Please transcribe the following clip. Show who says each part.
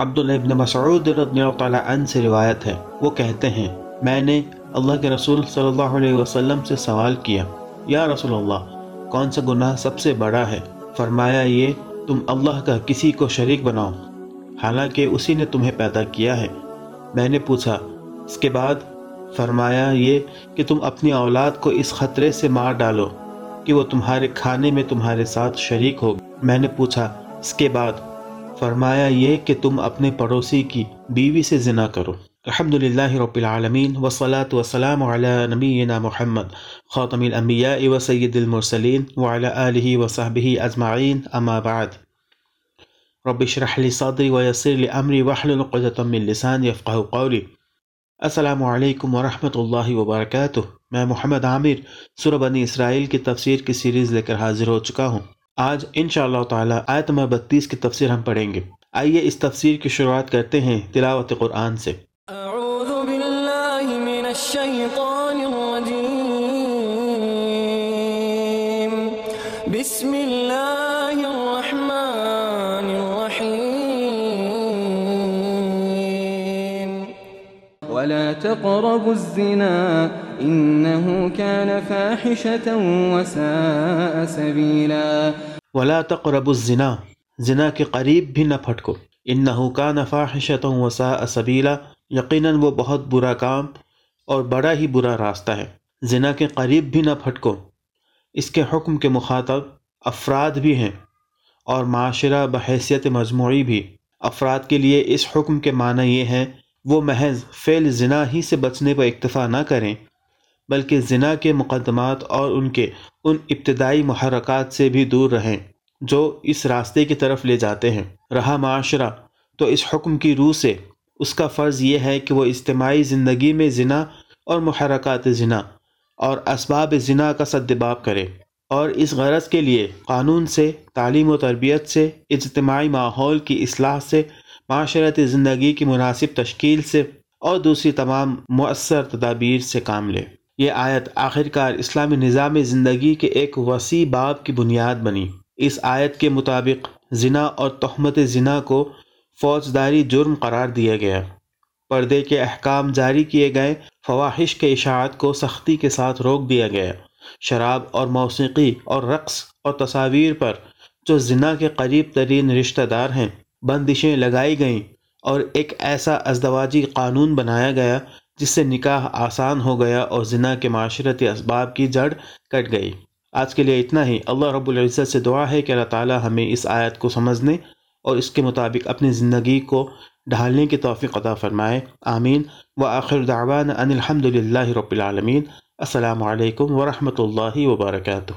Speaker 1: عبداللہ ابن مسعود رضی اللہ تعالیٰ عنہ سے روایت ہے۔ وہ کہتے ہیں، میں نے اللہ کے رسول صلی اللہ علیہ وسلم سے سوال کیا، یا رسول اللہ، کون سا گناہ سب سے بڑا ہے؟ فرمایا یہ، تم اللہ کا کسی کو شریک بناؤ۔ حالانکہ اسی نے تمہیں پیدا کیا ہے۔ میں نے پوچھا، اس کے بعد؟ فرمایا یہ کہ تم اپنی اولاد کو اس خطرے سے مار ڈالو کہ وہ تمہارے کھانے میں تمہارے ساتھ شریک ہو۔ میں نے پوچھا، اس کے بعد؟ فرمایا یہ کہ تم اپنے پڑوسی کی بیوی سے زنا کرو۔ الحمد للہ رب العالمین وصلاۃ وسلام علی نبینا محمد، خاتم الانبیاء و سید المرسلین، وعلی آلہ وصحبہ اجمعین، اما بعد۔ رب اشرح لی صدری ویسر لی امری وحلل عقدۃ من لسانی یفقهوا قولی۔ السلام علیکم ورحمۃ اللہ وبرکاتہ۔ میں محمد عامر، سورہ بنی اسرائیل کی تفسیر کی سیریز لے کر حاضر ہو چکا ہوں۔ آج انشاءاللہ تعالی آیت نمبر بتیس کی تفسیر ہم پڑھیں گے۔ آئیے اس تفسیر کی شروعات کرتے ہیں تلاوت قرآن سے۔
Speaker 2: اعوذ باللہ من الشیطان الرجیم۔ بسم اللہ الرحمن
Speaker 3: ولا تقربوا الزنا إنه كان فاحشة وساء سبيلا
Speaker 1: ولا تقرب الزنا، زنا کے قریب بھی نہ پھٹکو۔ انہو کان فاحشۃ وساء سبیلا یقیناً وہ بہت برا کام اور بڑا ہی برا راستہ ہے۔ زنا کے قریب بھی نہ پھٹکو۔ اس کے حکم کے مخاطب افراد بھی ہیں اور معاشرہ بحیثیت مجموعی بھی۔ افراد کے لیے اس حکم کے معنی یہ ہے وہ محض فعل زنا ہی سے بچنے پر اکتفا نہ کریں، بلکہ زنا کے مقدمات اور ان کے، ان ابتدائی محرکات سے بھی دور رہیں، جو اس راستے کی طرف لے جاتے ہیں۔ رہا معاشرہ، تو اس حکم کی روح سے، اس کا فرض یہ ہے کہ وہ اجتماعی زندگی میں زنا اور محرکات زنا اور اسباب زنا کا صدباب کرے۔ اور اس غرض کے لیے قانون سے، تعلیم و تربیت سے، اجتماعی ماحول کی اصلاح سے معاشرتی زندگی کی مناسب تشکیل سے اور دوسری تمام مؤثر تدابیر سے کام لے۔ یہ آیت آخر کار اسلامی نظام زندگی کے ایک وسیع باب کی بنیاد بنی۔ اس آیت کے مطابق زنا اور تہمت زنا کو فوجداری جرم قرار دیا گیا۔ پردے کے احکام جاری کیے گئے فواہش کے اشاعت کو سختی کے ساتھ روک دیا گیا۔ شراب اور موسیقی اور رقص اور تصاویر پر جو زنا کے قریب ترین رشتہ دار ہیں بندشیں لگائی گئیں اور ایک ایسا ازدواجی قانون بنایا گیا جس سے نکاح آسان ہو گیا اور زنا کے معاشرتی اسباب کی جڑ کٹ گئی۔ آج کے لیے اتنا ہی۔ اللہ رب العزت سے دعا ہے کہ اللہ تعالی ہمیں اس آیت کو سمجھنے اور اس کے مطابق اپنی زندگی کو ڈھالنے کی توفیق عطا فرمائے۔ آمین۔ و آخر دعوان ان الحمد للہ رب العالمین۔ السلام علیکم ورحمۃ اللہ وبرکاتہ۔